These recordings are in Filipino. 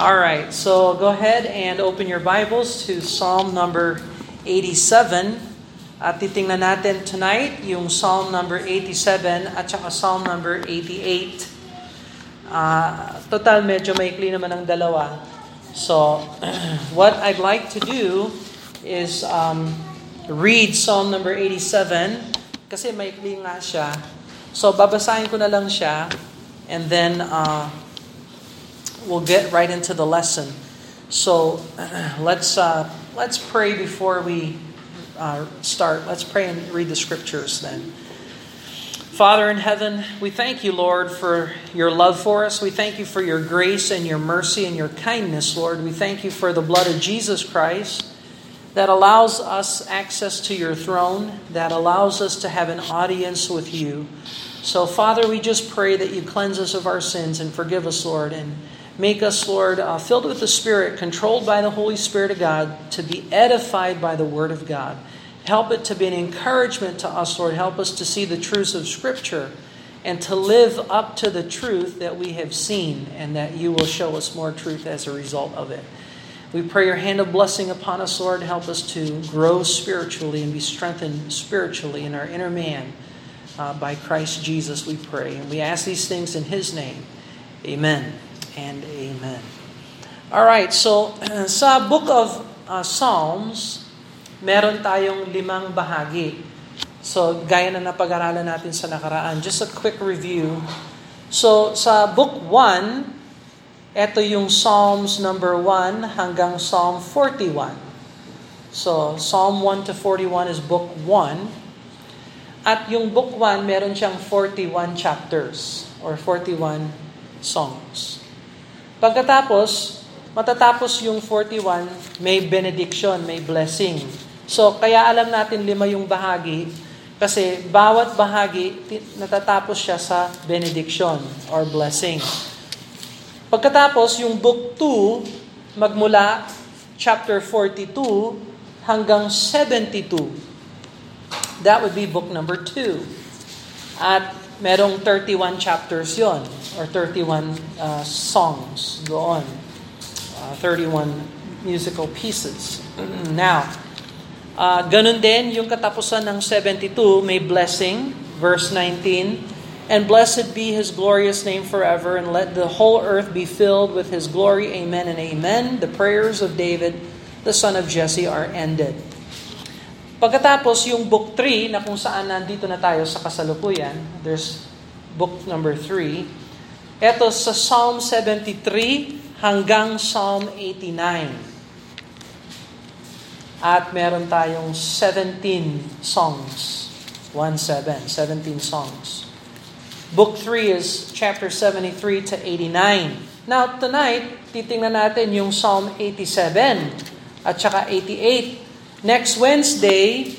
All right, so go ahead and open your Bibles to Psalm number 87. At titingnan natin tonight yung Psalm number 87 at saka Psalm number 88. Uh, total, medyo maikli naman ang dalawa. So, what I'd like to do is um, read Psalm number 87 kasi maikli nga siya. So, babasahin ko na lang siya and then uh, we'll get right into the lesson. So let's uh, let's pray before we uh, start. Let's pray and read the scriptures then. Father in heaven, we thank you, Lord, for your love for us. We thank you for your grace and your mercy and your kindness, Lord. We thank you for the blood of Jesus Christ that allows us access to your throne, that allows us to have an audience with you. So, Father, we just pray that you cleanse us of our sins and forgive us, Lord, and Make us, Lord, uh, filled with the Spirit, controlled by the Holy Spirit of God, to be edified by the Word of God. Help it to be an encouragement to us, Lord. Help us to see the truths of Scripture and to live up to the truth that we have seen, and that you will show us more truth as a result of it. We pray your hand of blessing upon us, Lord. Help us to grow spiritually and be strengthened spiritually in our inner man uh, by Christ Jesus, we pray. And we ask these things in his name. Amen. And amen. All right, so sa book of uh, Psalms, meron tayong limang bahagi. So gaya na napag-aralan natin sa nakaraan, just a quick review. So sa book 1, ito yung Psalms number 1 hanggang Psalm 41. So Psalm 1 to 41 is book 1. At yung book 1, meron siyang 41 chapters or 41 songs. Pagkatapos, matatapos yung 41, may benediction, may blessing. So, kaya alam natin lima yung bahagi kasi bawat bahagi natatapos siya sa benediction or blessing. Pagkatapos, yung book 2, magmula chapter 42 hanggang 72. That would be book number 2. At merong 31 chapters yon or 31 uh, songs doon. Uh, 31 musical pieces. Now, uh, ganun din yung katapusan ng 72, may blessing, verse 19, And blessed be his glorious name forever, and let the whole earth be filled with his glory. Amen and amen. The prayers of David, the son of Jesse, are ended. Pagkatapos, yung book 3, na kung saan nandito na tayo sa kasalukuyan, there's book number 3, Ito sa Psalm 73 hanggang Psalm 89. At meron tayong 17 songs. 1-7, 17 songs. Book 3 is chapter 73 to 89. Now, tonight, titingnan natin yung Psalm 87 at saka 88. Next Wednesday,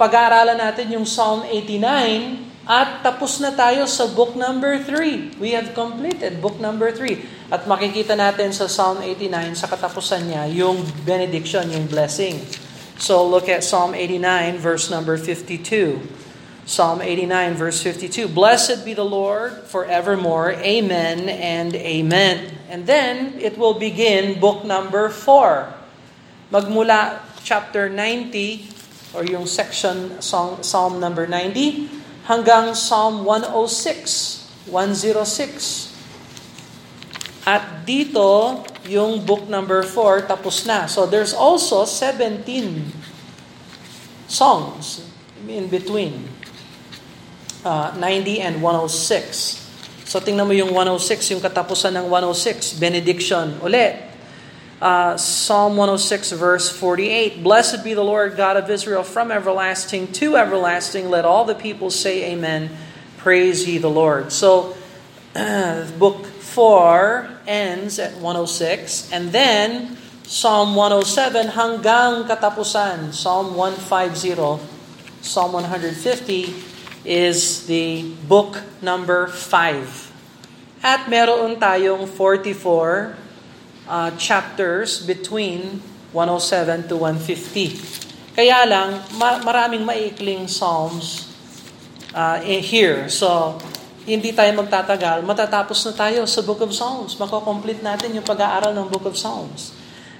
pag-aaralan natin yung Psalm 89 at tapos na tayo sa book number 3. We have completed book number 3. At makikita natin sa Psalm 89, sa katapusan niya, yung benediction, yung blessing. So look at Psalm 89, verse number 52. Psalm 89, verse 52. Blessed be the Lord forevermore. Amen and amen. And then it will begin book number 4. Magmula chapter 90, or yung section, Psalm, Psalm number 90, hanggang Psalm 106, 106. At dito, yung book number 4 tapos na. So there's also 17 songs in between. Uh, 90 and 106. So tingnan mo yung 106, yung katapusan ng 106, benediction ulit. Uh, Psalm 106, verse 48 Blessed be the Lord God of Israel from everlasting to everlasting. Let all the people say, Amen. Praise ye the Lord. So, uh, book 4 ends at 106, and then Psalm 107 hanggang katapusan, Psalm 150, Psalm 150 is the book number 5. At meron tayong 44 uh, chapters between 107 to 150. Kaya lang, ma- maraming maikling psalms uh, here. So, hindi tayo magtatagal, matatapos na tayo sa Book of Psalms. Mako-complete natin yung pag-aaral ng Book of Psalms.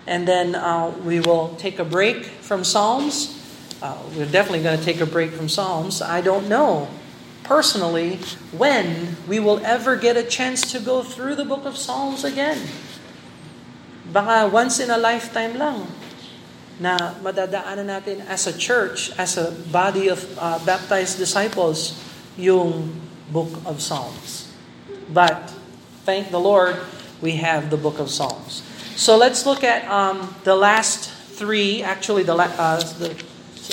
And then uh, we will take a break from Psalms. Uh, we're definitely going to take a break from Psalms. I don't know personally when we will ever get a chance to go through the Book of Psalms again. Baka once in a lifetime lang na madadaanan natin as a church, as a body of uh, baptized disciples, yung book of Psalms. But thank the Lord, we have the book of Psalms. So let's look at um, the last three, actually the, uh, the,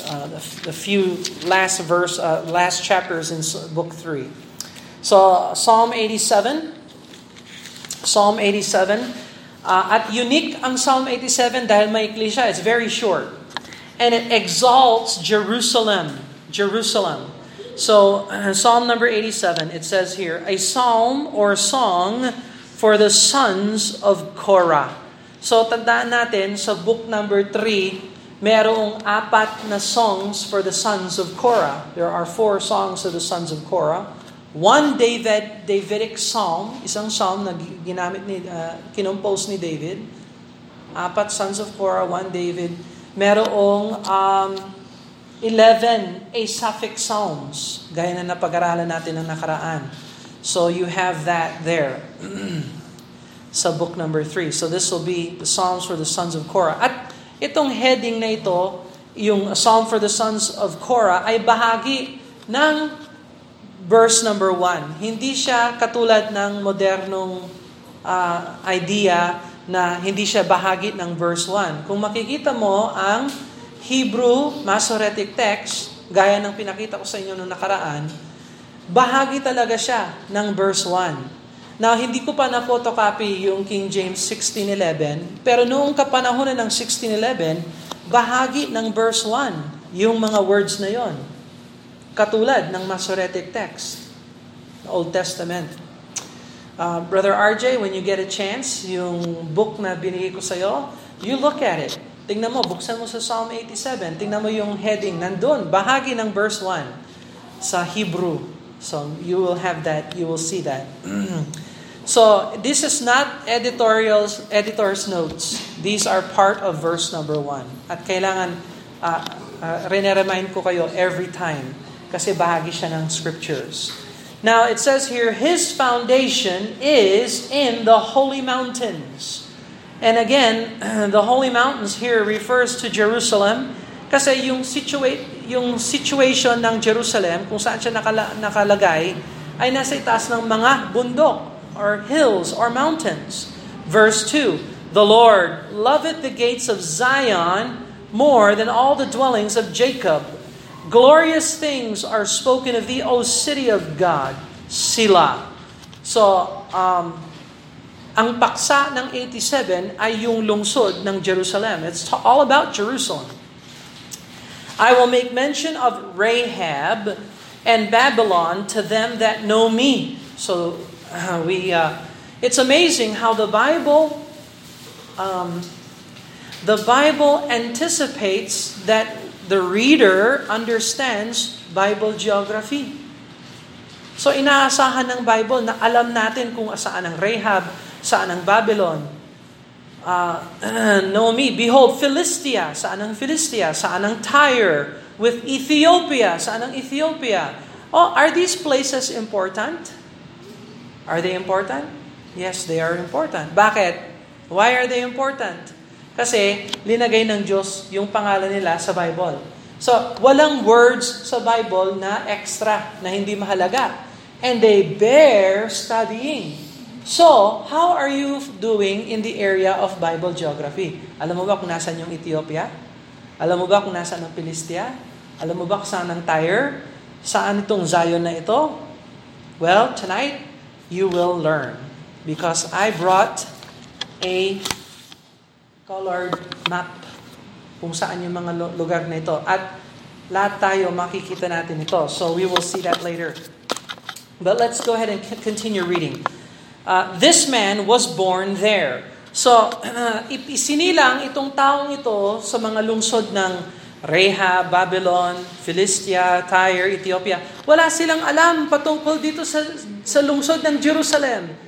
uh, the, the, few last verse, uh, last chapters in book three. So Psalm 87, Psalm 87. Uh, at unique ang Psalm 87 dahil maikli siya. It's very short. And it exalts Jerusalem. Jerusalem. So, uh, Psalm number 87, it says here, a psalm or song for the sons of Korah. So, tandaan natin, sa book number 3, merong apat na songs for the sons of Korah. There are four songs of the sons of Korah. One David, Davidic psalm, isang psalm na ginamit ni, uh, kinompose ni David. Apat sons of Korah, one David. Merong um, 11 Asaphic Psalms, gaya na napag-aralan natin ng nakaraan. So you have that there sa book number 3. So this will be the Psalms for the sons of Korah. At itong heading na ito, yung Psalm for the sons of Korah, ay bahagi ng verse number 1. Hindi siya katulad ng modernong uh, idea na hindi siya bahagi ng verse 1. Kung makikita mo ang Hebrew Masoretic text, gaya ng pinakita ko sa inyo noong nakaraan, bahagi talaga siya ng verse 1. Now, hindi ko pa na-photocopy yung King James 1611, pero noong kapanahonan ng 1611, bahagi ng verse 1, yung mga words na yon. Katulad ng Masoretic text, Old Testament. Uh, Brother RJ, when you get a chance, yung book na binigay ko sa'yo, you look at it. Tingnan mo, buksan mo sa Psalm 87. Tingnan mo yung heading. Nandun, bahagi ng verse 1 sa Hebrew. So you will have that, you will see that. so this is not editorials, editor's notes. These are part of verse number 1. At kailangan, uh, uh, rene-remind ko kayo every time kasi bahagi siya ng scriptures. Now, it says here, His foundation is in the holy mountains. And again, the holy mountains here refers to Jerusalem kasi yung, situa- yung situation ng Jerusalem, kung saan siya nakala- nakalagay, ay nasa itaas ng mga bundok or hills or mountains. Verse 2, The Lord loveth the gates of Zion more than all the dwellings of Jacob. Glorious things are spoken of thee, O city of God. Sila. So, um, ang paksa ng 87 ay yung lungsod ng Jerusalem. It's all about Jerusalem. I will make mention of Rahab and Babylon to them that know me. So uh, we, uh, it's amazing how the Bible, um, the Bible anticipates that the reader understands Bible geography. So inaasahan ng Bible na alam natin kung saan ang Rahab, Saan ang Babylon? Uh, me, behold, Philistia. Saan ang Philistia? Saan ang Tyre? With Ethiopia. Saan ang Ethiopia? Oh, are these places important? Are they important? Yes, they are important. Bakit? Why are they important? Kasi linagay ng Diyos yung pangalan nila sa Bible. So, walang words sa Bible na extra, na hindi mahalaga. And they bear studying. So, how are you doing in the area of Bible geography? Alam mo ba kung nasan yung Ethiopia? Alam mo ba kung nasan ang Philistia? Alam mo ba kung saan ang Tyre? Saan itong Zion na ito? Well, tonight, you will learn. Because I brought a colored map kung saan yung mga lugar na ito. At lahat tayo makikita natin ito. So we will see that later. But let's go ahead and continue reading. Uh, this man was born there. So, uh, isinilang itong taong ito sa mga lungsod ng Reha, Babylon, Philistia, Tyre, Ethiopia. Wala silang alam patungkol dito sa, sa lungsod ng Jerusalem.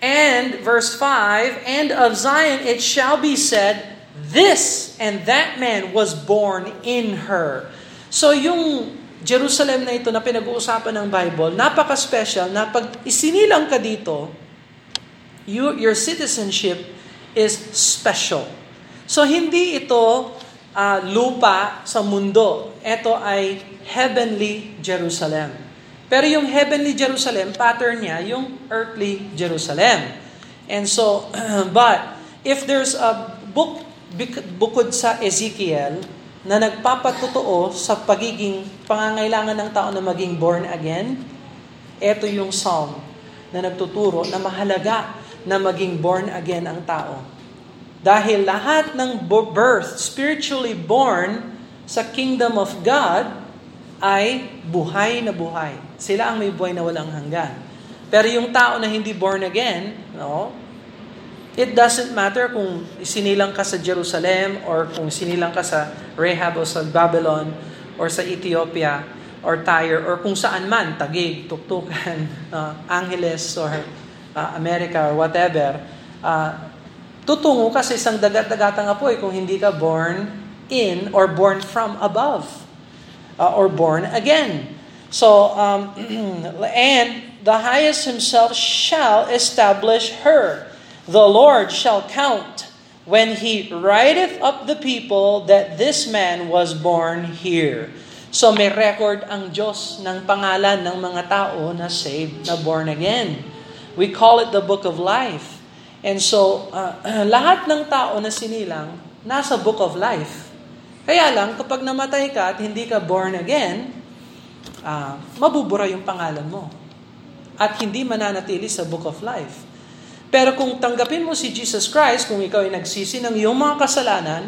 And, verse 5, And of Zion it shall be said, This and that man was born in her. So yung Jerusalem na ito na pinag-uusapan ng Bible, napaka-special na pag isinilang ka dito, you, your citizenship is special. So hindi ito uh, lupa sa mundo. Ito ay heavenly Jerusalem. Pero yung heavenly Jerusalem, pattern niya, yung earthly Jerusalem. And so, but, if there's a book bukod sa Ezekiel na nagpapatutuo sa pagiging pangangailangan ng tao na maging born again, ito yung psalm na nagtuturo na mahalaga na maging born again ang tao. Dahil lahat ng birth, spiritually born sa kingdom of God, ay buhay na buhay. Sila ang may buhay na walang hanggan. Pero yung tao na hindi born again, no, it doesn't matter kung sinilang ka sa Jerusalem or kung sinilang ka sa Rehab o sa Babylon or sa Ethiopia or Tyre or kung saan man, Tagig, Tuktukan, uh, Angeles or uh, America or whatever, uh, tutungo ka sa isang dagat-dagatang apoy kung hindi ka born in or born from above uh, or born again. So, um, and the highest himself shall establish her. The Lord shall count when he writeth up the people that this man was born here. So may record ang Diyos ng pangalan ng mga tao na saved, na born again. We call it the book of life. And so, uh, lahat ng tao na sinilang, nasa book of life. Kaya lang, kapag namatay ka at hindi ka born again, uh, mabubura yung pangalan mo. At hindi mananatili sa book of life. Pero kung tanggapin mo si Jesus Christ, kung ikaw ay nagsisi ng iyong mga kasalanan,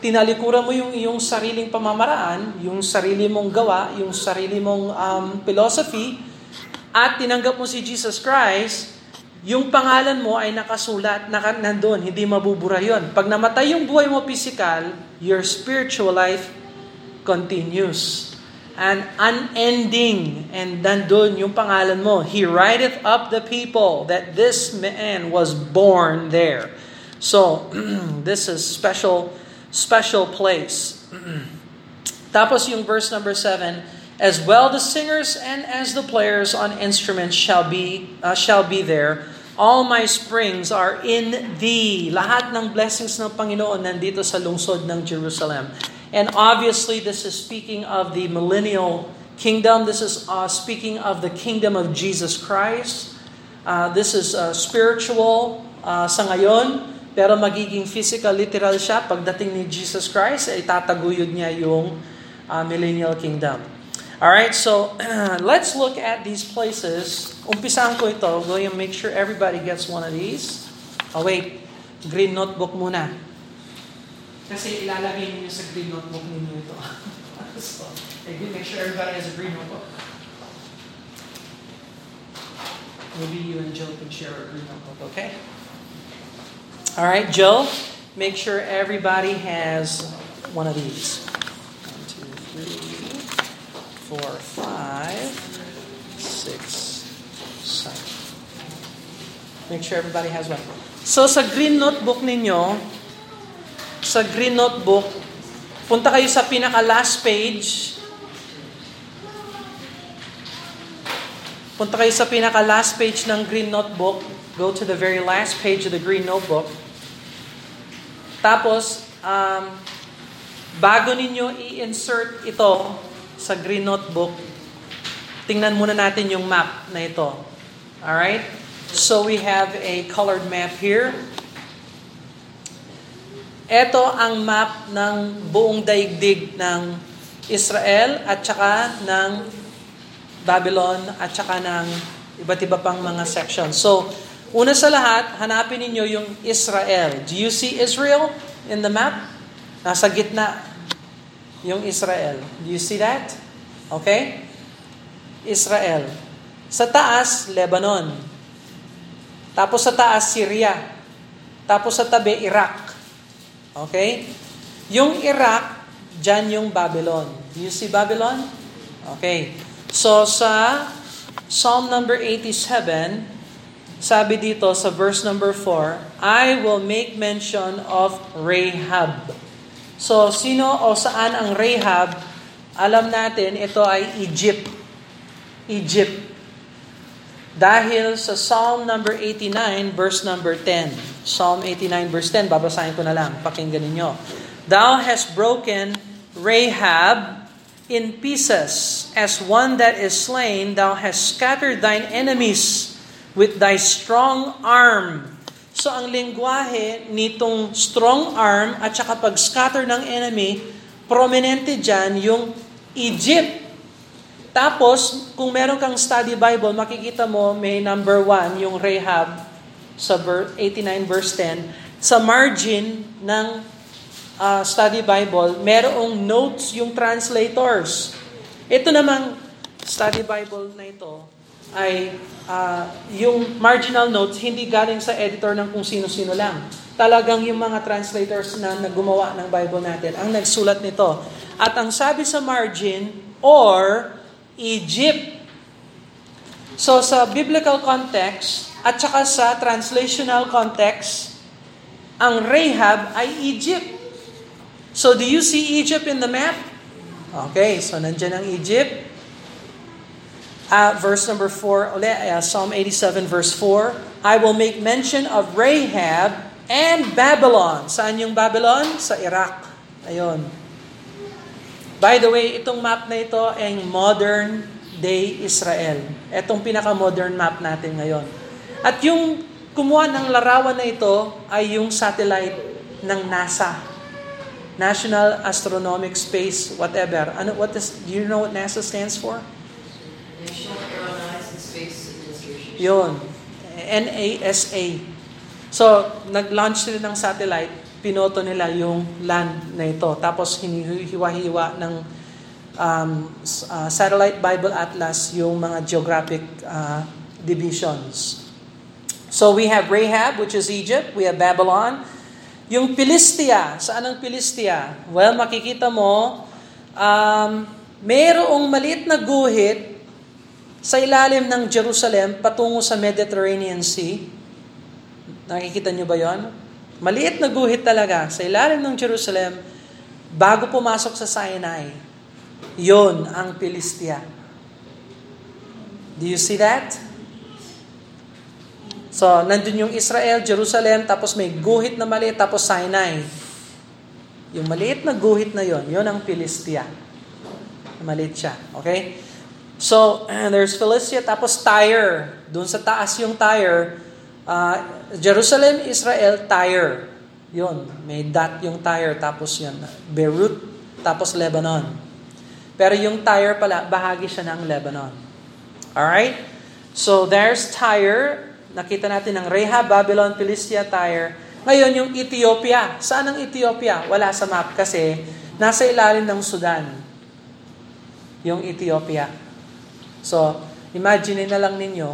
tinalikuran mo yung iyong sariling pamamaraan, yung sarili mong gawa, yung sarili mong um, philosophy, at tinanggap mo si Jesus Christ, yung pangalan mo ay nakasulat, naka, nandun, hindi mabubura yon. Pag namatay yung buhay mo physical, your spiritual life continues. And unending, and nandun yung pangalan mo. He writeth up the people that this man was born there. So, this is special, special place. Tapos yung verse number 7, as well the singers and as the players on instruments shall be uh, shall be there All my springs are in thee. Lahat ng blessings ng Panginoon nandito sa lungsod ng Jerusalem. And obviously, this is speaking of the millennial kingdom. This is uh, speaking of the kingdom of Jesus Christ. Uh, this is uh, spiritual uh, sa ngayon, pero magiging physical, literal siya. Pagdating ni Jesus Christ, ay tataguyod niya yung uh, millennial kingdom. All right, so let's look at these places. Umpisahan ko ito. Going to make sure everybody gets one of these. Oh, wait. Green notebook muna. Kasi ilalagay niyo sa green notebook ninyo ito. so, make sure everybody has a green notebook. Maybe you and Joe can share a green notebook, okay? All right, Joe, make sure everybody has one of these. One, two, three four, five, six, seven. Make sure everybody has one. So sa green notebook ninyo, sa green notebook, punta kayo sa pinaka last page. Punta kayo sa pinaka last page ng green notebook. Go to the very last page of the green notebook. Tapos, um, bago ninyo i-insert ito sa green notebook, tingnan muna natin yung map na ito. Alright? So we have a colored map here. Ito ang map ng buong daigdig ng Israel at saka ng Babylon at saka ng iba't iba pang mga sections. So, una sa lahat, hanapin ninyo yung Israel. Do you see Israel in the map? Nasa gitna yung Israel. Do you see that? Okay? Israel. Sa taas, Lebanon. Tapos sa taas, Syria. Tapos sa tabi, Iraq. Okay? Yung Iraq, Diyan yung Babylon. You see Babylon? Okay. So sa Psalm number 87, sabi dito sa verse number 4, I will make mention of Rahab. So sino o saan ang Rahab? Alam natin ito ay Egypt. Egypt. Dahil sa Psalm number 89, verse number 10. Psalm 89, verse 10, babasahin ko na lang, pakinggan ninyo. Thou hast broken Rahab in pieces, as one that is slain, thou hast scattered thine enemies with thy strong arm. So ang lingwahe nitong strong arm at saka pag-scatter ng enemy, prominente dyan yung Egypt. Tapos, kung meron kang study Bible, makikita mo may number 1, yung Rahab, sa 89 verse 10, sa margin ng uh, study Bible, merong notes yung translators. Ito namang study Bible na ito ay uh, yung marginal notes hindi galing sa editor ng kung sino-sino lang. Talagang yung mga translators na naggumawa ng Bible natin ang nagsulat nito. At ang sabi sa margin, or Egypt. So sa biblical context at saka sa translational context, ang Rahab ay Egypt. So do you see Egypt in the map? Okay, so nandiyan ang Egypt. Uh, verse number 4, uli, uh, Psalm 87 verse 4, I will make mention of Rahab and Babylon. Saan yung Babylon? Sa Iraq. Ayun. By the way, itong map na ito ay modern day Israel. Itong pinaka-modern map natin ngayon. At yung kumuha ng larawan na ito ay yung satellite ng NASA. National Astronomic Space, whatever. Ano, what is, do you know what NASA stands for? National Aeronautics and Space Administration. NASA. So, nag-launch sila ng satellite, pinoto nila yung land na ito. Tapos, hinihiwa-hiwa ng um, uh, Satellite Bible Atlas yung mga geographic uh, divisions. So, we have Rahab, which is Egypt. We have Babylon. Yung Pilistia, saan ang Pilistia? Well, makikita mo, um, mayroong maliit na guhit sa ilalim ng Jerusalem patungo sa Mediterranean Sea. Nakikita nyo ba yon? Maliit na guhit talaga sa ilalim ng Jerusalem bago pumasok sa Sinai. Yon ang Pilistia. Do you see that? So, nandun yung Israel, Jerusalem, tapos may guhit na maliit, tapos Sinai. Yung maliit na guhit na yon, yon ang Philistia. Maliit siya. Okay? So, there's Philistia, tapos Tyre. Doon sa taas yung Tyre. Uh, Jerusalem, Israel, Tyre. Yon, may dot yung Tyre, tapos yan. Beirut, tapos Lebanon. Pero yung Tyre pala, bahagi siya ng Lebanon. Alright? So, there's Tyre, Nakita natin ang Rehab, Babylon, Philistia, Tyre. Ngayon, yung Ethiopia. Saan ang Ethiopia? Wala sa map kasi nasa ilalim ng Sudan. Yung Ethiopia. So, imagine na lang ninyo,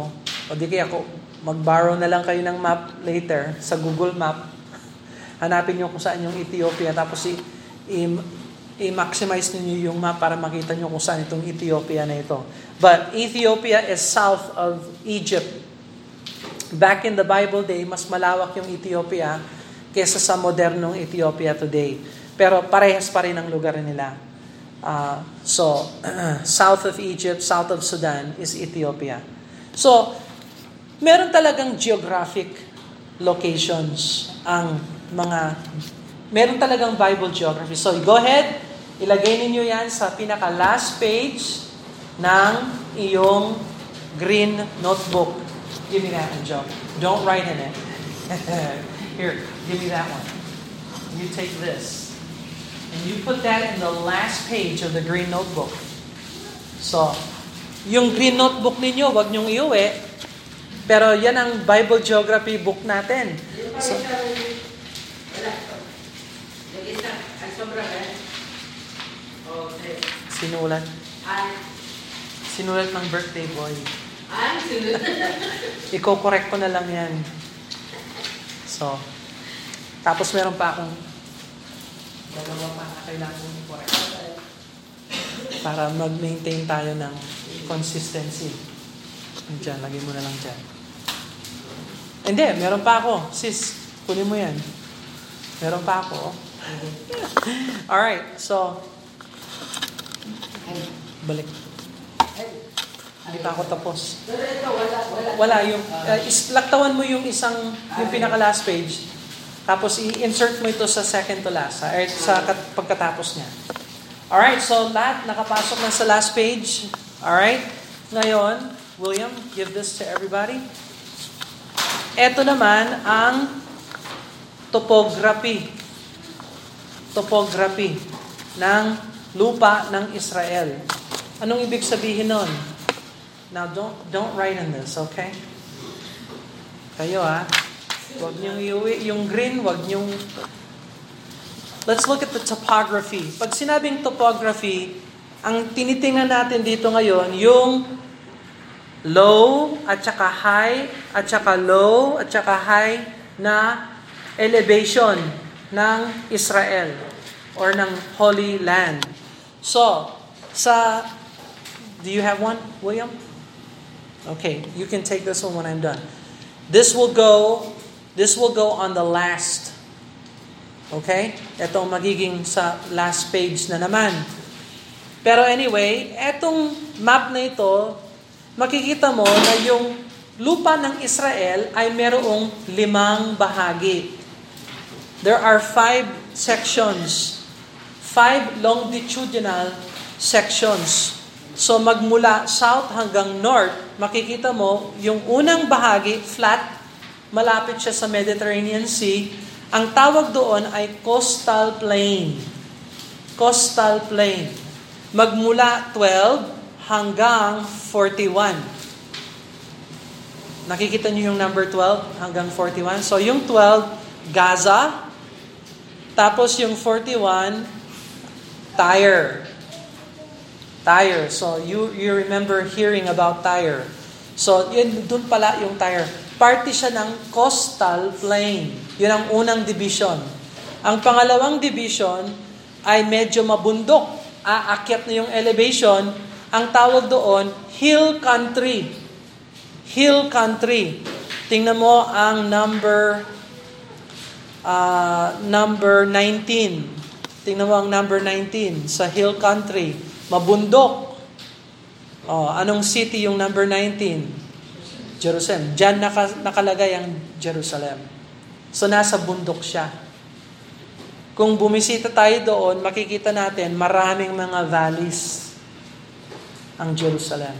o di kaya ako, mag-borrow na lang kayo ng map later sa Google Map. Hanapin nyo kung saan yung Ethiopia. Tapos i- i- i-maximize ninyo yung map para makita nyo kung saan itong Ethiopia na ito. But Ethiopia is south of Egypt. Back in the Bible day, mas malawak yung Ethiopia kesa sa modernong Ethiopia today. Pero parehas pa rin ang lugar nila. Uh, so, south of Egypt, south of Sudan is Ethiopia. So, meron talagang geographic locations ang mga, meron talagang Bible geography. So, go ahead, ilagay ninyo yan sa pinaka-last page ng iyong green notebook. Give me that one, Joe. Don't write in it. Here, give me that one. You take this. And you put that in the last page of the green notebook. So, yung green notebook ninyo, wag niyong iuwi. Pero yan ang Bible Geography book natin. So, sinulat. Sinulat ng birthday boy. Ay, sunod. Iko-correct ko na lang yan. So, tapos meron pa akong Dalawa pa na kailangan mong i-correct. Para mag-maintain tayo ng consistency. Diyan, lagay mo na lang dyan. Hindi, meron pa ako. Sis, kunin mo yan. Meron pa ako. Alright, so, balik. Hindi pa ako tapos. Pero ito, wala, wala. Wala, yung, uh, is, laktawan mo yung isang, yung pinaka last page. Tapos i-insert mo ito sa second to last, sa, eh, sa kat- pagkatapos niya. Alright, so lahat nakapasok na sa last page. Alright, ngayon, William, give this to everybody. Ito naman ang topography. Topography ng lupa ng Israel. Anong ibig sabihin nun? Now, don't, don't write in this, okay? Kayo ha, Huwag niyong. Yung green, huwag niyong... Let's look at the topography. Pag sinabing topography, ang tinitingnan natin dito ngayon, yung low at saka high at saka low at saka high na elevation ng Israel or ng Holy Land. So, sa... Do you have one, William? Okay, you can take this one when I'm done. This will go This will go on the last. Okay? Ito magiging sa last page na naman. Pero anyway, etong map na ito, makikita mo na yung lupa ng Israel ay merong limang bahagi. There are five sections. Five longitudinal sections. So magmula south hanggang north, makikita mo yung unang bahagi, flat, malapit siya sa Mediterranean Sea. Ang tawag doon ay coastal plain. Coastal plain. Magmula 12 hanggang 41. Nakikita niyo yung number 12 hanggang 41? So yung 12, Gaza. Tapos yung 41, Tyre. Tyre. So you you remember hearing about Tyre. So yun doon pala yung Tyre party siya ng coastal plain. Yun ang unang division. Ang pangalawang division ay medyo mabundok. Aakyat na yung elevation. Ang tawag doon, hill country. Hill country. Tingnan mo ang number uh, number 19. Tingnan mo ang number 19 sa hill country. Mabundok. Oh, anong city yung number 19? Jerusalem. Diyan naka, nakalagay ang Jerusalem. So nasa bundok siya. Kung bumisita tayo doon, makikita natin maraming mga valleys ang Jerusalem.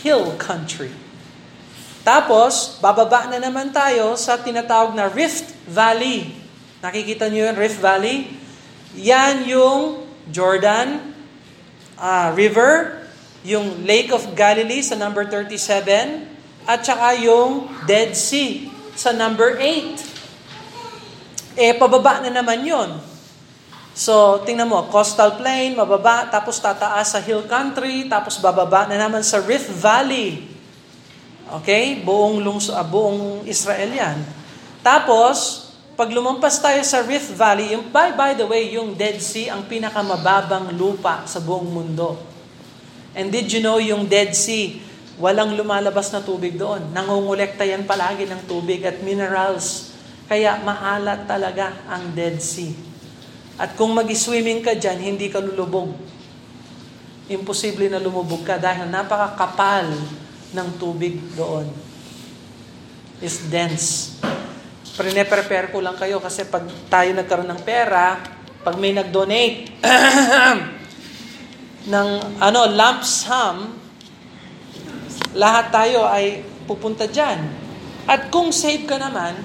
Hill country. Tapos, bababa na naman tayo sa tinatawag na Rift Valley. Nakikita niyo yun, Rift Valley? Yan yung Jordan uh, River, yung Lake of Galilee sa number 37, at saka yung Dead Sea sa number 8. Eh, pababa na naman yon. So, tingnan mo, coastal plain, mababa, tapos tataas sa hill country, tapos bababa na naman sa Rift Valley. Okay? Buong, lungso, uh, buong Israel yan. Tapos, pag lumampas tayo sa Rift Valley, yung, by, by the way, yung Dead Sea, ang pinakamababang lupa sa buong mundo. And did you know yung Dead Sea, walang lumalabas na tubig doon. Nangungulekta yan palagi ng tubig at minerals. Kaya maalat talaga ang Dead Sea. At kung mag-swimming ka dyan, hindi ka lulubog. Imposible na lumubog ka dahil napakakapal ng tubig doon. It's dense. Prine-prepare ko lang kayo kasi pag tayo nagkaroon ng pera, pag may nag-donate, ng ano, lump sum, lahat tayo ay pupunta dyan. At kung save ka naman,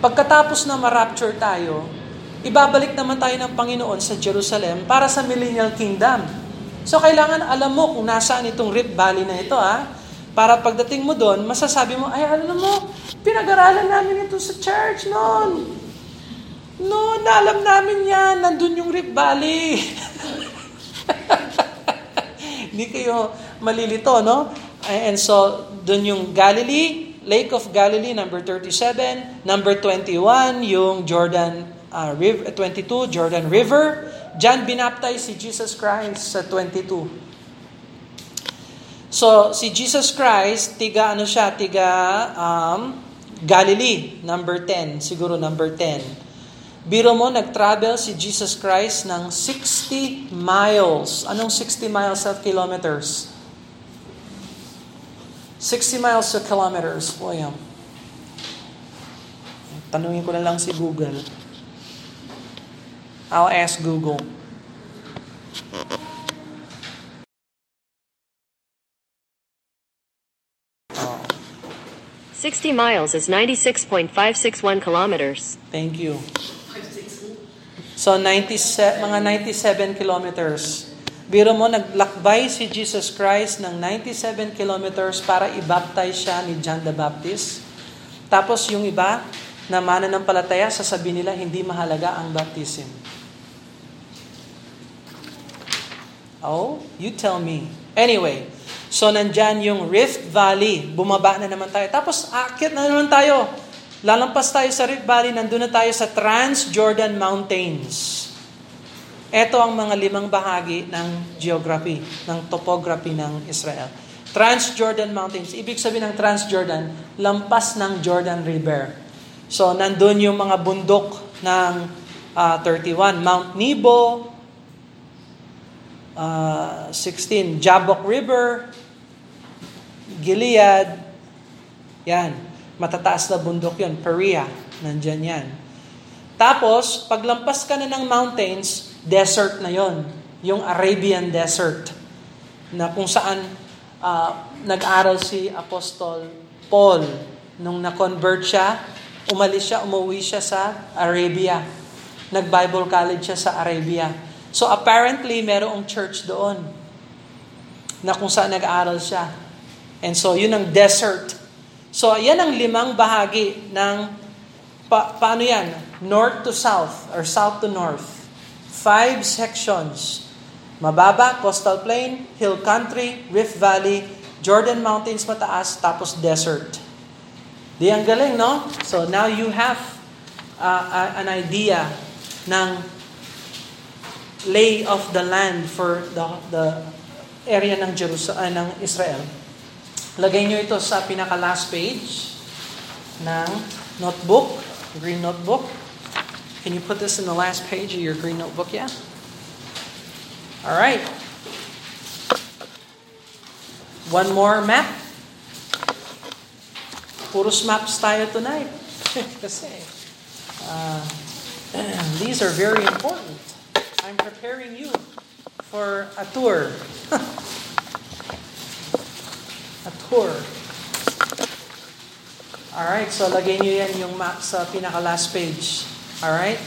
pagkatapos na ma-rapture tayo, ibabalik naman tayo ng Panginoon sa Jerusalem para sa millennial kingdom. So kailangan alam mo kung nasaan itong Rift Valley na ito ha. Para pagdating mo doon, masasabi mo, ay alam mo, pinag-aralan namin ito sa church noon. No, naalam namin yan, nandun yung Rift Valley. Hindi kayo malilito, no? And so, dun yung Galilee, Lake of Galilee, number 37. Number 21, yung Jordan uh, riv- 22, Jordan River. Diyan binaptize si Jesus Christ sa 22. So, si Jesus Christ, tiga ano siya, tiga um, Galilee, number 10, siguro number 10. Biro mo, nag-travel si Jesus Christ ng 60 miles. Anong 60 miles at kilometers? 60 miles to kilometers. Yan. Tanungin ko na lang si Google. I'll ask Google. 60 miles is 96.561 kilometers. thank you. So 97, mga 97 kilometers. Biro mo, naglakbay si Jesus Christ ng 97 kilometers para i-baptize siya ni John the Baptist. Tapos yung iba, na mananampalataya, sasabihin nila, hindi mahalaga ang baptism. Oh, you tell me. Anyway, so nandyan yung Rift Valley. Bumaba na naman tayo. Tapos akit na naman tayo. Lalampas tayo sa Rift Valley, nandun na tayo sa Transjordan Mountains. Ito ang mga limang bahagi ng geography, ng topography ng Israel. Transjordan Mountains. Ibig sabihin ng Transjordan, lampas ng Jordan River. So, nandun yung mga bundok ng uh, 31. Mount Nebo, uh, 16, Jabbok River, Gilead, yan. Matataas na bundok yon Perea, nandyan yan. Tapos, paglampas ka na ng mountains, desert na yon Yung Arabian Desert. Na kung saan uh, nag-aral si Apostol Paul. Nung na-convert siya, umalis siya, umuwi siya sa Arabia. Nag-Bible college siya sa Arabia. So apparently, merong church doon na kung saan nag-aaral siya. And so, yun ang desert. So, yan ang limang bahagi ng, pa, paano yan? North to south, or south to north. Five sections. Mababa, coastal plain, hill country, Rift Valley, Jordan Mountains mataas, tapos desert. Di ang galing, no? So now you have uh, an idea ng lay of the land for the, the area ng Jerusalem, uh, ng Israel. Lagay nyo ito sa pinaka last page ng notebook, green notebook. Can you put this in the last page of your green notebook? Yeah? All right. One more map. Puros maps tayo tonight. Kasi uh, these are very important. I'm preparing you for a tour. tour. Alright, so lagay nyo yan yung map sa pinaka last page. Alright?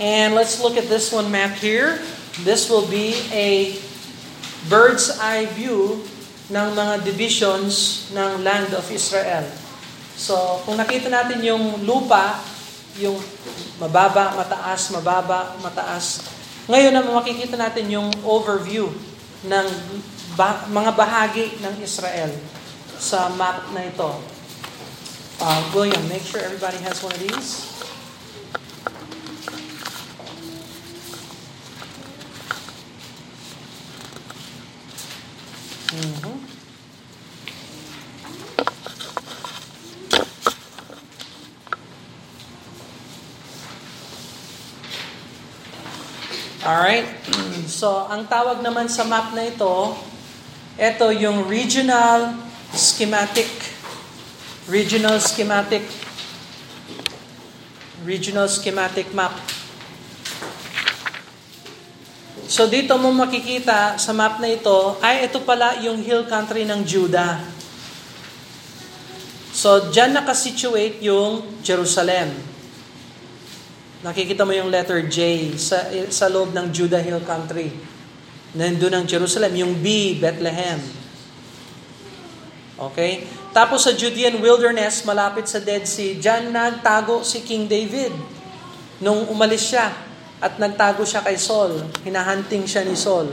And let's look at this one map here. This will be a bird's eye view ng mga divisions ng land of Israel. So, kung nakita natin yung lupa, yung mababa, mataas, mababa, mataas. Ngayon naman makikita natin yung overview ng ba- mga bahagi ng Israel sa map na ito. Uh, William, make sure everybody has one of these. Mm-hmm. Alright? So, ang tawag naman sa map na ito, ito yung regional schematic. Regional schematic. Regional schematic map. So dito mo makikita sa map na ito, ay ito pala yung hill country ng Judah. So dyan nakasituate yung Jerusalem. Nakikita mo yung letter J sa, sa loob ng Judah Hill Country. Nandun ang Jerusalem. Yung B, Bethlehem. Okay? Tapos sa Judean wilderness, malapit sa Dead Sea, dyan nagtago si King David. Nung umalis siya at nagtago siya kay Saul. Hinahunting siya ni Saul.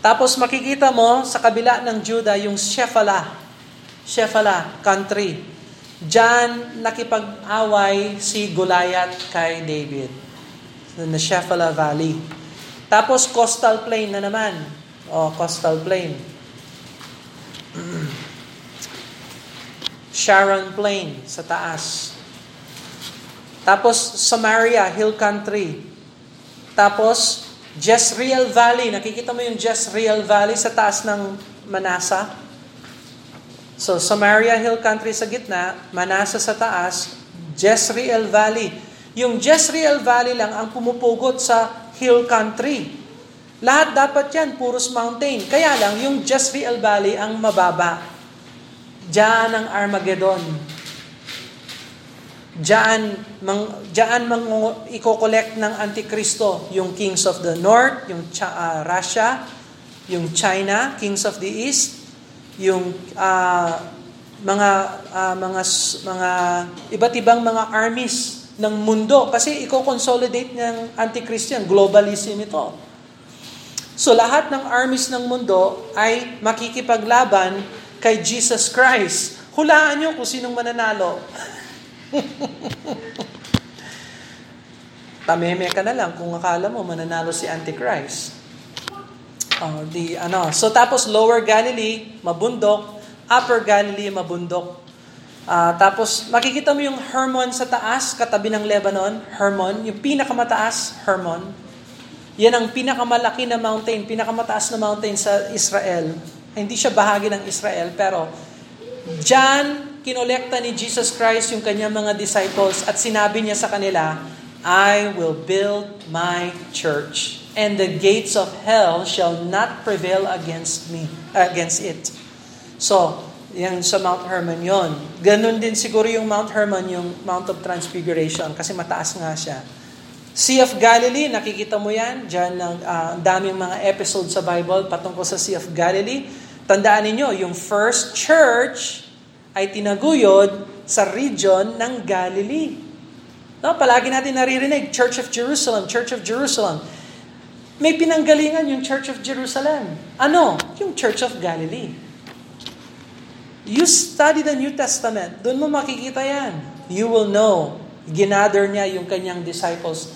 Tapos makikita mo sa kabila ng Judah yung Shephalah. Shephalah country. Diyan nakipag-away si Goliath kay David sa Shephelah Valley. Tapos coastal plain na naman. O, coastal plain. Sharon Plain sa taas. Tapos Samaria, hill country. Tapos Jezreel Valley. Nakikita mo yung Jezreel Valley sa taas ng Manasa? So Samaria hill country sa gitna, Manasa sa taas, Jezreel Valley. Yung Jezreel Valley lang ang pumupugot sa hill country. Lahat dapat yan, puros mountain. Kaya lang, yung Jezreel Valley ang mababa. Diyan ang Armageddon. Diyan, mang, diyan mang i-collect ng Antikristo yung kings of the north, yung uh, Russia, yung China, kings of the east, yung uh, mga uh, mga mga iba't ibang mga armies ng mundo kasi i-consolidate ng anti-Christian, globalism ito. So lahat ng armies ng mundo ay makikipaglaban kay Jesus Christ. Hulaan nyo kung sinong mananalo. Tameme ka na lang kung akala mo mananalo si Antichrist. Oh, di, ano. So tapos Lower Galilee, mabundok. Upper Galilee, mabundok. Uh, tapos makikita mo yung Hermon sa taas, katabi ng Lebanon, Hermon. Yung pinakamataas, Hermon. Yan ang pinakamalaki na mountain, pinakamataas na mountain sa Israel. Hindi siya bahagi ng Israel, pero dyan kinolekta ni Jesus Christ yung kanyang mga disciples at sinabi niya sa kanila, I will build my church and the gates of hell shall not prevail against me, against it. So, yan sa Mount Hermon yon. Ganon din siguro yung Mount Hermon, yung Mount of Transfiguration, kasi mataas nga siya. Sea of Galilee, nakikita mo yan. Diyan ang uh, daming mga episode sa Bible patungkol sa Sea of Galilee. Tandaan niyo yung first church ay tinaguyod sa region ng Galilee. No, palagi natin naririnig, Church of Jerusalem, Church of Jerusalem. May pinanggalingan yung Church of Jerusalem. Ano? Yung Church of Galilee. You study the New Testament, doon mo makikita yan. You will know. Ginather niya yung kanyang disciples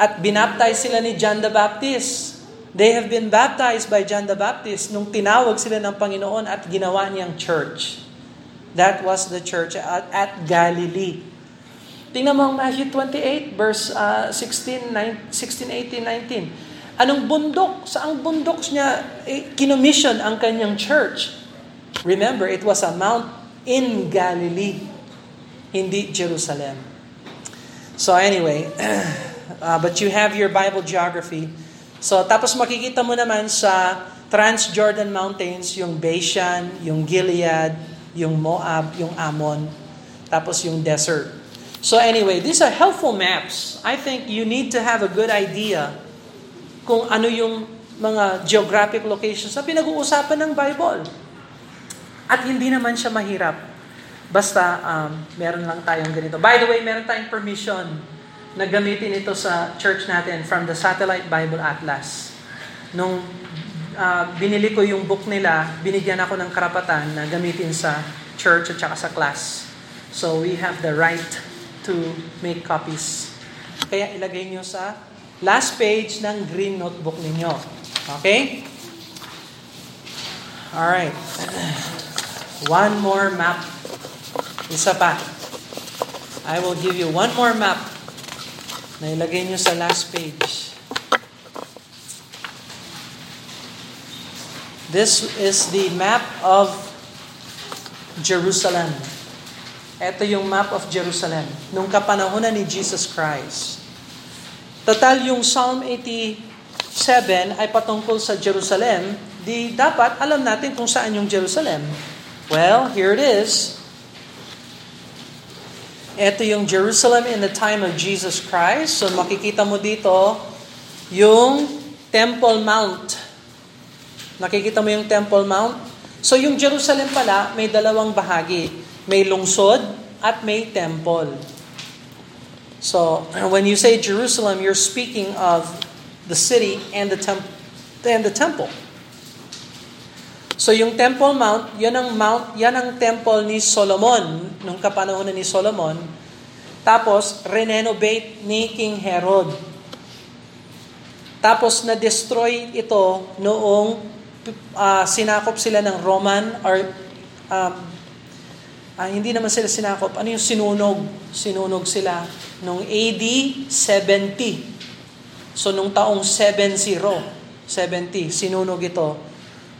at binaptize sila ni John the Baptist. They have been baptized by John the Baptist nung tinawag sila ng Panginoon at ginawa niyang church. That was the church at, at Galilee. Tingnan mo ang Matthew 28, verse uh, 16, 9, 16, 18, 19. Anong bundok? Saang bundok niya eh, kinommission ang kanyang church? Remember, it was a mount in Galilee, hindi Jerusalem. So anyway, Uh, but you have your Bible geography. So tapos makikita mo naman sa Transjordan Mountains yung Bashan, yung Gilead, yung Moab, yung Ammon, tapos yung desert. So anyway, these are helpful maps. I think you need to have a good idea kung ano yung mga geographic locations na pinag-uusapan ng Bible. At hindi naman siya mahirap. Basta um, meron lang tayong ganito. By the way, meron tayong permission na gamitin ito sa church natin from the Satellite Bible Atlas. Nung uh, binili ko yung book nila, binigyan ako ng karapatan na gamitin sa church at saka sa class. So we have the right to make copies. Kaya ilagay nyo sa last page ng green notebook ninyo. Okay? Alright. One more map. Isa pa. I will give you one more map na ilagay nyo sa last page. This is the map of Jerusalem. Ito yung map of Jerusalem nung kapanahonan ni Jesus Christ. Total yung Psalm 87 ay patungkol sa Jerusalem, di dapat alam natin kung saan yung Jerusalem. Well, here it is. Ito yung Jerusalem in the time of Jesus Christ. So makikita mo dito yung Temple Mount. Nakikita mo yung Temple Mount? So yung Jerusalem pala, may dalawang bahagi. May lungsod at may temple. So when you say Jerusalem, you're speaking of the city and the, temp- and the temple. So yung Temple Mount, yan ang mount, yan ang temple ni Solomon nung kapanahonan ni Solomon. Tapos renovate ni King Herod. Tapos na-destroy ito noong uh, sinakop sila ng Roman or um, uh, hindi naman sila sinakop. Ano yung sinunog? Sinunog sila noong AD 70. So nung taong 70, 70, sinunog ito.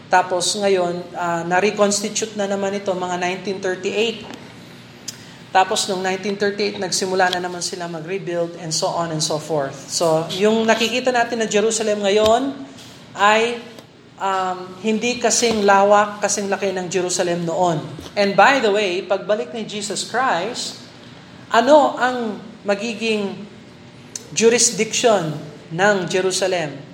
Tapos ngayon, uh, na-reconstitute na naman ito mga 1938. Tapos noong 1938, nagsimula na naman sila mag-rebuild and so on and so forth. So, yung nakikita natin na Jerusalem ngayon ay um, hindi kasing lawak, kasing laki ng Jerusalem noon. And by the way, pagbalik ni Jesus Christ, ano ang magiging jurisdiction ng Jerusalem?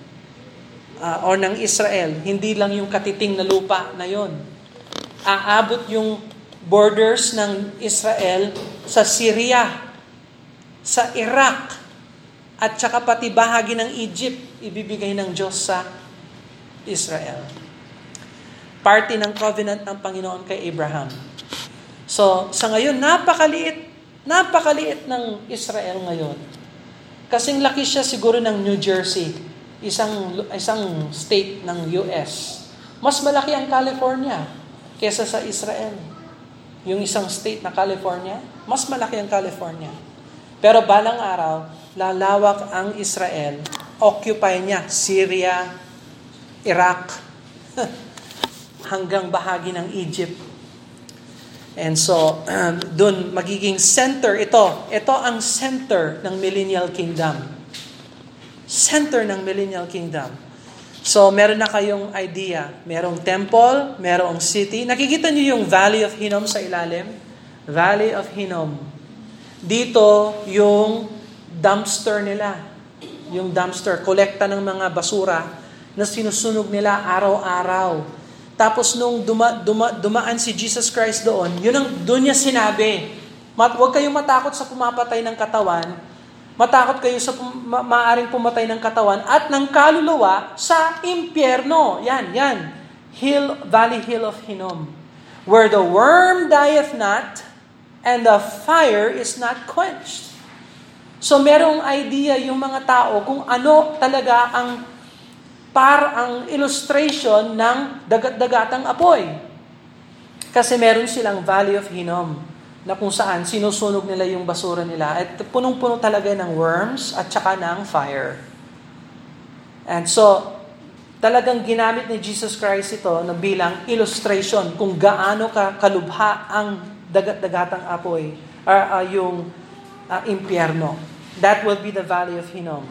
Uh, or ng Israel, hindi lang yung katiting na lupa na yon. Aabot yung borders ng Israel sa Syria, sa Iraq, at saka pati bahagi ng Egypt, ibibigay ng Diyos sa Israel. Party ng covenant ng Panginoon kay Abraham. So, sa ngayon, napakaliit, napakaliit ng Israel ngayon. Kasing laki siya siguro ng New Jersey isang isang state ng US. Mas malaki ang California kesa sa Israel. Yung isang state na California, mas malaki ang California. Pero balang araw, lalawak ang Israel. Occupy niya Syria, Iraq, hanggang bahagi ng Egypt. And so, um, dun magiging center ito. Ito ang center ng millennial kingdom center ng millennial kingdom. So, meron na kayong idea. Merong temple, merong city. Nakikita niyo yung Valley of Hinnom sa ilalim? Valley of Hinnom. Dito, yung dumpster nila. Yung dumpster, kolekta ng mga basura na sinusunog nila araw-araw. Tapos nung duma, duma, dumaan si Jesus Christ doon, yun ang doon niya sinabi, huwag kayong matakot sa pumapatay ng katawan, Matakot kayo sa ma- maaring pumatay ng katawan at ng kaluluwa sa impyerno. Yan, yan. Hill, Valley Hill of Hinnom. Where the worm dieth not and the fire is not quenched. So merong idea yung mga tao kung ano talaga ang par ang illustration ng dagat-dagatang apoy. Kasi meron silang Valley of Hinnom na kung saan sinusunog nila yung basura nila at punong-puno talaga ng worms at saka ng fire. And so, talagang ginamit ni Jesus Christ ito na bilang illustration kung gaano ka kalubha ang dagat-dagatang apoy or uh, yung uh, impyerno. That will be the valley of Hinnom.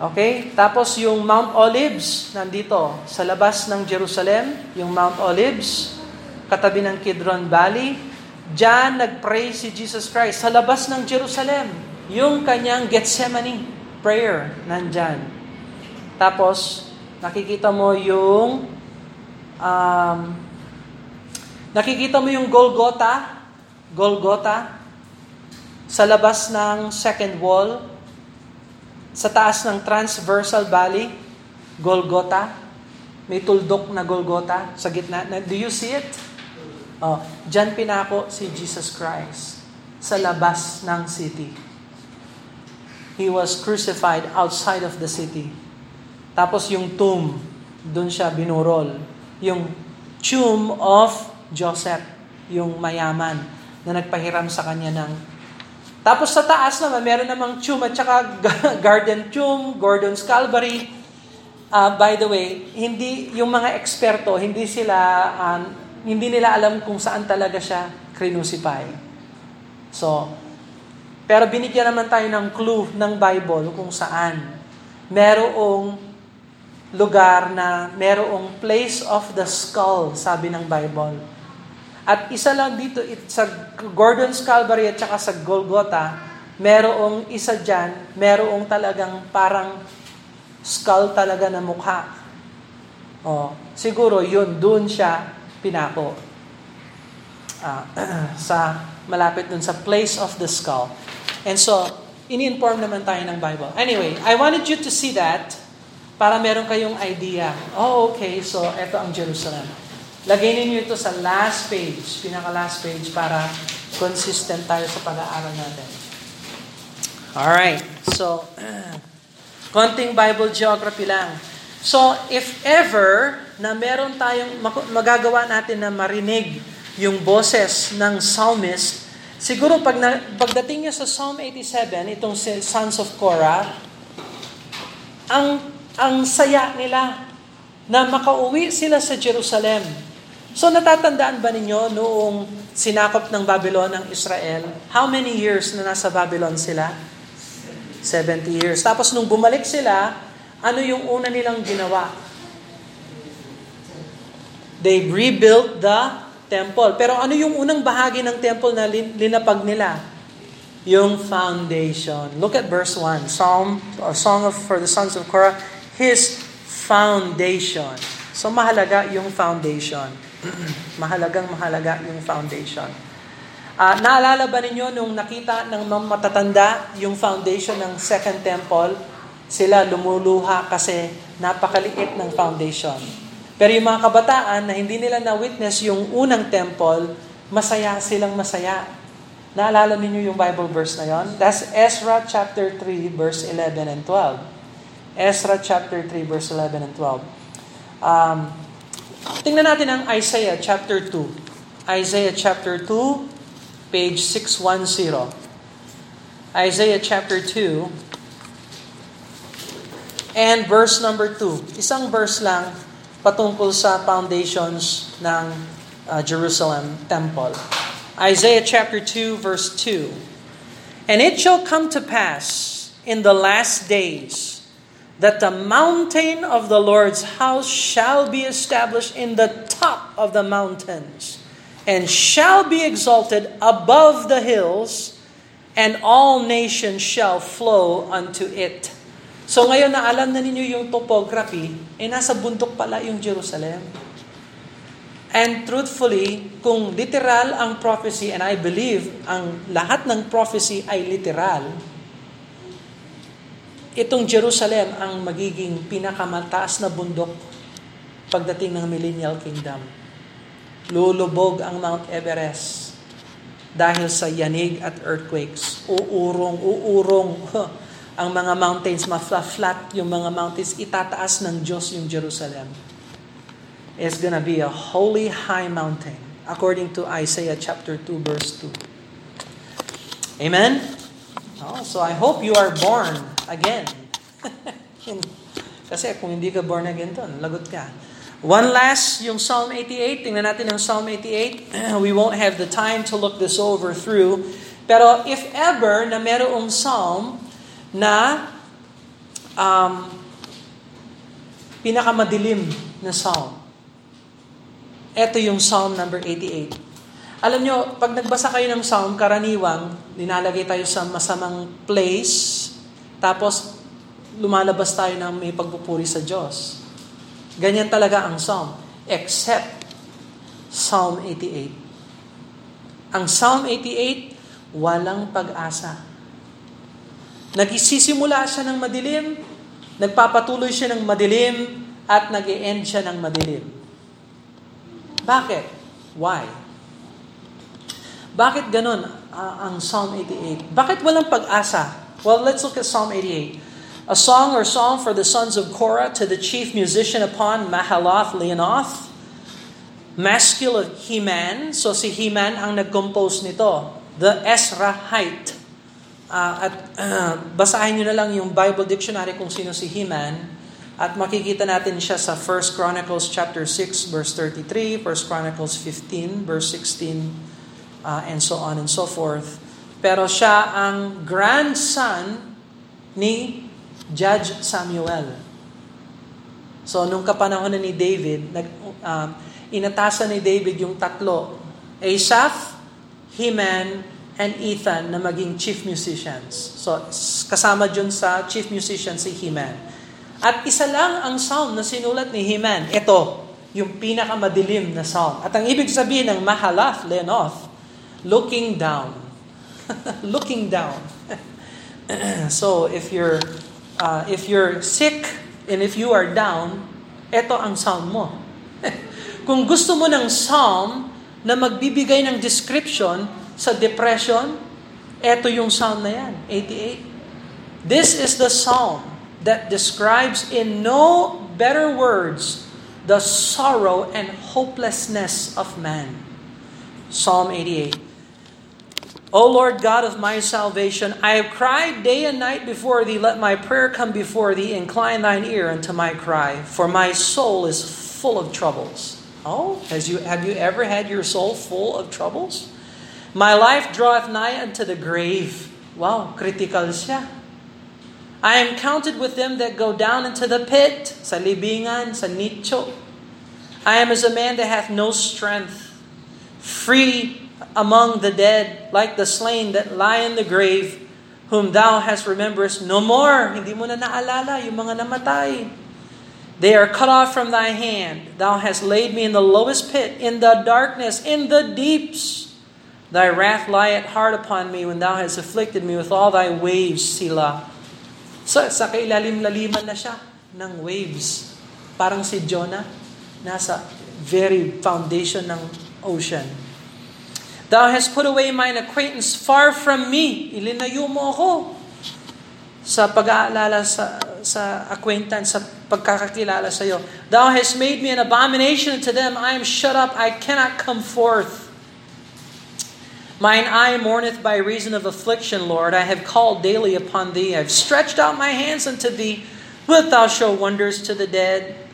Okay? Tapos yung Mount Olives, nandito, sa labas ng Jerusalem, yung Mount Olives, katabi ng Kidron Valley, Diyan nagpray si Jesus Christ sa labas ng Jerusalem. Yung kanyang Gethsemane prayer nandyan. Tapos, nakikita mo yung um, nakikita mo yung Golgotha, Golgotha, sa labas ng second wall, sa taas ng transversal valley, Golgotha, may tuldok na Golgotha sa gitna. Do you see it? Oh, diyan pinako si Jesus Christ sa labas ng city. He was crucified outside of the city. Tapos yung tomb, doon siya binurol. Yung tomb of Joseph, yung mayaman na nagpahiram sa kanya ng tapos sa taas naman, meron namang tomb at saka garden tomb, Gordon's Calvary. Uh, by the way, hindi yung mga eksperto, hindi sila um, hindi nila alam kung saan talaga siya crucify. So, pero binigyan naman tayo ng clue ng Bible kung saan. Merong lugar na merong place of the skull, sabi ng Bible. At isa lang dito, it, sa Gordon's Calvary at saka sa Golgotha, merong isa dyan, merong talagang parang skull talaga na mukha. Oh, siguro yun, doon siya pinako uh, sa malapit dun sa place of the skull. And so, ini-inform naman tayo ng Bible. Anyway, I wanted you to see that para meron kayong idea. Oh, okay, so ito ang Jerusalem. Lagay ninyo ito sa last page, pinaka last page para consistent tayo sa pag-aaral natin. Alright, so, konting Bible geography lang. So, if ever na meron tayong magagawa natin na marinig yung boses ng psalmist, siguro pag na, pagdating niya sa Psalm 87, itong Sons of Korah, ang ang saya nila na makauwi sila sa Jerusalem. So natatandaan ba ninyo noong sinakop ng Babylon ang Israel, how many years na nasa Babylon sila? 70 years. Tapos nung bumalik sila, ano yung una nilang ginawa? They rebuilt the temple. Pero ano yung unang bahagi ng temple na linapag nila? Yung foundation. Look at verse 1. Psalm, or Song of, for the sons of Korah, His foundation. So mahalaga yung foundation. Mahalagang mahalaga yung foundation. Uh, naalala ba ninyo nung nakita ng matatanda yung foundation ng Second Temple? Sila lumuluha kasi napakaliit ng foundation. Pero yung mga kabataan na hindi nila na-witness yung unang temple, masaya silang masaya. Naalala ninyo yung Bible verse na yon? That's Ezra chapter 3 verse 11 and 12. Ezra chapter 3 verse 11 and 12. Um, tingnan natin ang Isaiah chapter 2. Isaiah chapter 2, page 610. Isaiah chapter 2, and verse number 2. Isang verse lang patungkol sa foundations ng uh, Jerusalem temple. Isaiah chapter 2 verse 2. And it shall come to pass in the last days that the mountain of the Lord's house shall be established in the top of the mountains and shall be exalted above the hills and all nations shall flow unto it. So ngayon na alam na ninyo yung topography, eh nasa bundok pala yung Jerusalem. And truthfully, kung literal ang prophecy, and I believe ang lahat ng prophecy ay literal, itong Jerusalem ang magiging pinakamataas na bundok pagdating ng millennial kingdom. Lulubog ang Mount Everest dahil sa yanig at earthquakes. Uurong, uurong. ang mga mountains, ma-flat yung mga mountains, itataas ng Diyos yung Jerusalem. It's gonna be a holy high mountain, according to Isaiah chapter 2, verse 2. Amen? Oh, so I hope you are born again. Kasi kung hindi ka born again to, lagot ka. One last, yung Psalm 88. Tingnan natin ang Psalm 88. We won't have the time to look this over through. Pero if ever na merong psalm na um, pinakamadilim na psalm. Ito yung psalm number 88. Alam nyo, pag nagbasa kayo ng psalm, karaniwang, ninalagay tayo sa masamang place, tapos lumalabas tayo ng may pagpupuri sa Diyos. Ganyan talaga ang psalm. Except Psalm 88. Ang Psalm 88, walang pag-asa. Nagsisimula siya ng madilim, nagpapatuloy siya ng madilim, at nag end siya ng madilim. Bakit? Why? Bakit ganun uh, ang Psalm 88? Bakit walang pag-asa? Well, let's look at Psalm 88. A song or psalm for the sons of Korah to the chief musician upon Mahalath Leonoth. Masculine Heman. So si Heman ang nag-compose nito. The Ezrahite. Uh, at uh, basahin nyo na lang yung Bible Dictionary kung sino si Heman at makikita natin siya sa 1 Chronicles chapter 6 verse 33, 1 Chronicles 15 verse 16 uh, and so on and so forth. Pero siya ang grandson ni Judge Samuel. So nung kapanahon na ni David, nag um, inatasan ni David yung tatlo, Asaph, Heman, and Ethan na maging chief musicians. So, kasama dyan sa chief musician si Heman. At isa lang ang psalm na sinulat ni Heman. Ito, yung pinakamadilim na psalm. At ang ibig sabihin ng Mahalath Lenoth, looking down. looking down. so, if you're uh, if you're sick and if you are down, ito ang psalm mo. Kung gusto mo ng psalm na magbibigay ng description sa depression, eto yung psalm na yan, 88. This is the psalm that describes in no better words the sorrow and hopelessness of man. Psalm 88. O Lord God of my salvation, I have cried day and night before thee. Let my prayer come before thee. Incline thine ear unto my cry, for my soul is full of troubles. Oh, has you, have you ever had your soul full of troubles? My life draweth nigh unto the grave. Wow, critical siya. I am counted with them that go down into the pit, sa libingan, sa nicho. I am as a man that hath no strength, free among the dead, like the slain that lie in the grave, whom thou hast rememberest no more. Hindi mo na naalala yung mga namatay. They are cut off from thy hand. Thou hast laid me in the lowest pit, in the darkness, in the deeps. Thy wrath lieth hard upon me when thou hast afflicted me with all thy waves, Sila. So, sa kailalim-laliman na siya ng waves. Parang si Jonah, nasa very foundation ng ocean. Thou hast put away mine acquaintance far from me. Ilinayo mo ako sa pag-aalala sa, sa acquaintance, sa pagkakakilala sa iyo. Thou hast made me an abomination to them. I am shut up. I cannot come forth. Mine eye mourneth by reason of affliction, Lord. I have called daily upon thee. I have stretched out my hands unto thee. Wilt thou show wonders to the dead?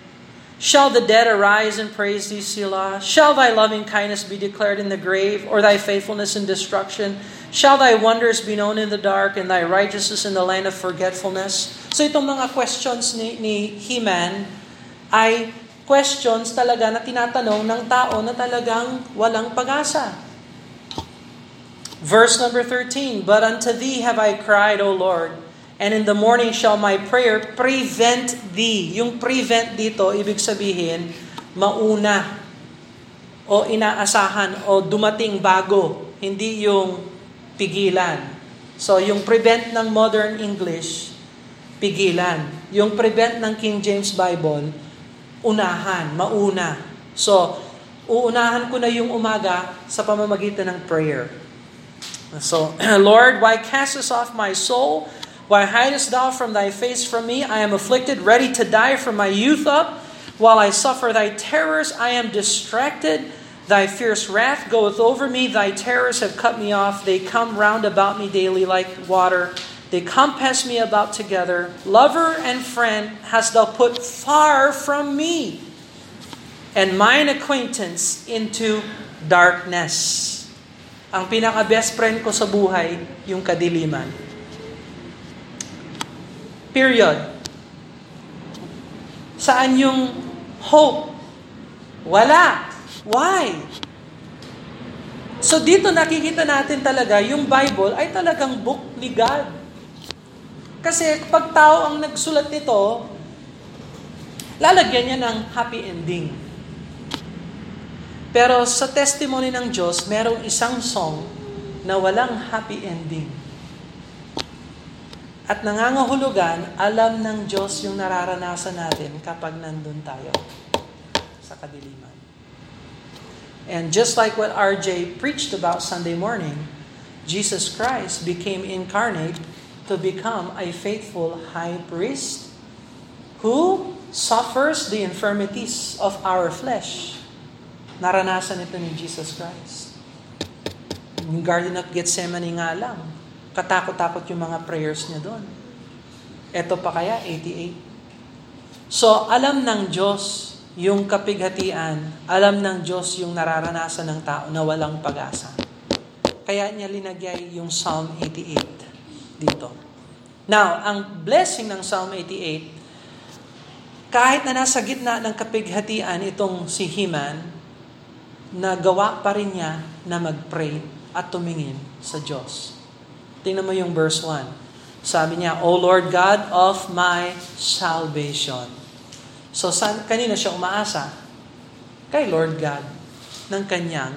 Shall the dead arise and praise thee, Selah? Shall thy loving kindness be declared in the grave, or thy faithfulness in destruction? Shall thy wonders be known in the dark, and thy righteousness in the land of forgetfulness? So itong mga questions ni, ni He-Man ay questions talaga na tinatanong ng tao na talagang walang pag-asa. Verse number 13, But unto thee have I cried, O Lord, and in the morning shall my prayer prevent thee. Yung prevent dito, ibig sabihin, mauna o inaasahan o dumating bago, hindi yung pigilan. So yung prevent ng modern English, pigilan. Yung prevent ng King James Bible, unahan, mauna. So, uunahan ko na yung umaga sa pamamagitan ng prayer. So, Lord, why castest off my soul? Why hidest thou from thy face from me? I am afflicted, ready to die from my youth up. While I suffer thy terrors, I am distracted. Thy fierce wrath goeth over me. Thy terrors have cut me off. They come round about me daily like water. They compass me about together. Lover and friend hast thou put far from me, and mine acquaintance into darkness. Ang pinaka-best friend ko sa buhay, yung kadiliman. Period. Saan yung hope? Wala. Why? So dito nakikita natin talaga yung Bible ay talagang book ni God. Kasi pag tao ang nagsulat nito, lalagyan niya ng happy ending. Pero sa testimony ng Diyos, merong isang song na walang happy ending. At nangangahulugan, alam ng Diyos yung nararanasan natin kapag nandun tayo sa kadiliman. And just like what RJ preached about Sunday morning, Jesus Christ became incarnate to become a faithful high priest who suffers the infirmities of our flesh. Naranasan ito ni Jesus Christ. Yung Garden of Gethsemane nga lang, katakot-takot yung mga prayers niya doon. Ito pa kaya, 88. So, alam ng Diyos yung kapighatian, alam ng Diyos yung nararanasan ng tao na walang pag-asa. Kaya niya linagay yung Psalm 88 dito. Now, ang blessing ng Psalm 88, kahit na nasa gitna ng kapighatian itong si Himan, nagawa pa rin niya na mag-pray at tumingin sa Diyos. Tingnan mo yung verse 1. Sabi niya, O Lord God of my salvation. So, san, kanina siya umaasa? Kay Lord God ng kanyang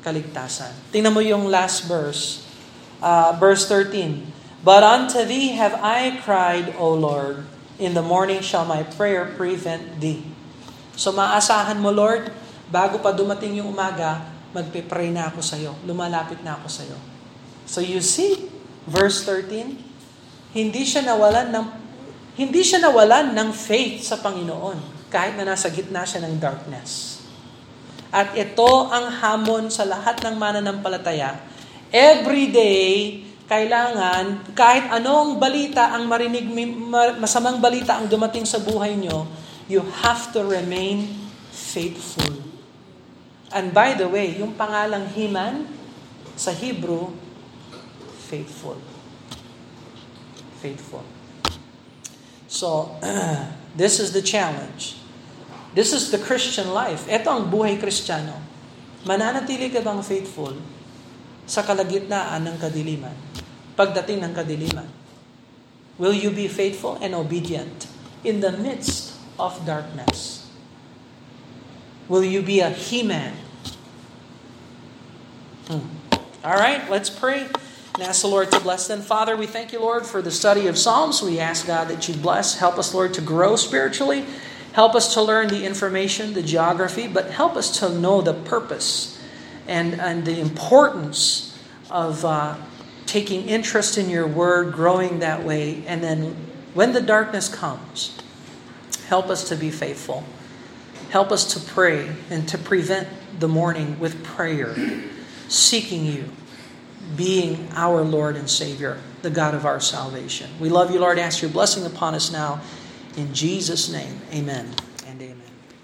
kaligtasan. Tingnan mo yung last verse, uh, verse 13. But unto thee have I cried, O Lord, in the morning shall my prayer prevent thee. So maasahan mo, Lord, bago pa dumating yung umaga, magpe-pray na ako sa'yo. Lumalapit na ako sa'yo. So you see, verse 13, hindi siya nawalan ng hindi siya nawalan ng faith sa Panginoon kahit na nasa gitna siya ng darkness. At ito ang hamon sa lahat ng mananampalataya. Every day, kailangan, kahit anong balita ang marinig, masamang balita ang dumating sa buhay nyo, you have to remain faithful. And by the way, yung pangalang Himan sa Hebrew, faithful. Faithful. So, this is the challenge. This is the Christian life. Ito ang buhay kristyano. Mananatili ka bang faithful sa kalagitnaan ng kadiliman? pagdating ng kadiliman? Will you be faithful and obedient in the midst of darkness? Will you be a he-man? Hmm. All right, let's pray and ask the Lord to bless them. Father, we thank you, Lord, for the study of Psalms. We ask, God, that you bless. Help us, Lord, to grow spiritually. Help us to learn the information, the geography, but help us to know the purpose and, and the importance of uh, taking interest in your word, growing that way, and then when the darkness comes, help us to be faithful. Help us to pray and to prevent the morning with prayer, seeking you, being our Lord and Savior, the God of our salvation. We love you, Lord. Ask your blessing upon us now. In Jesus' name, amen.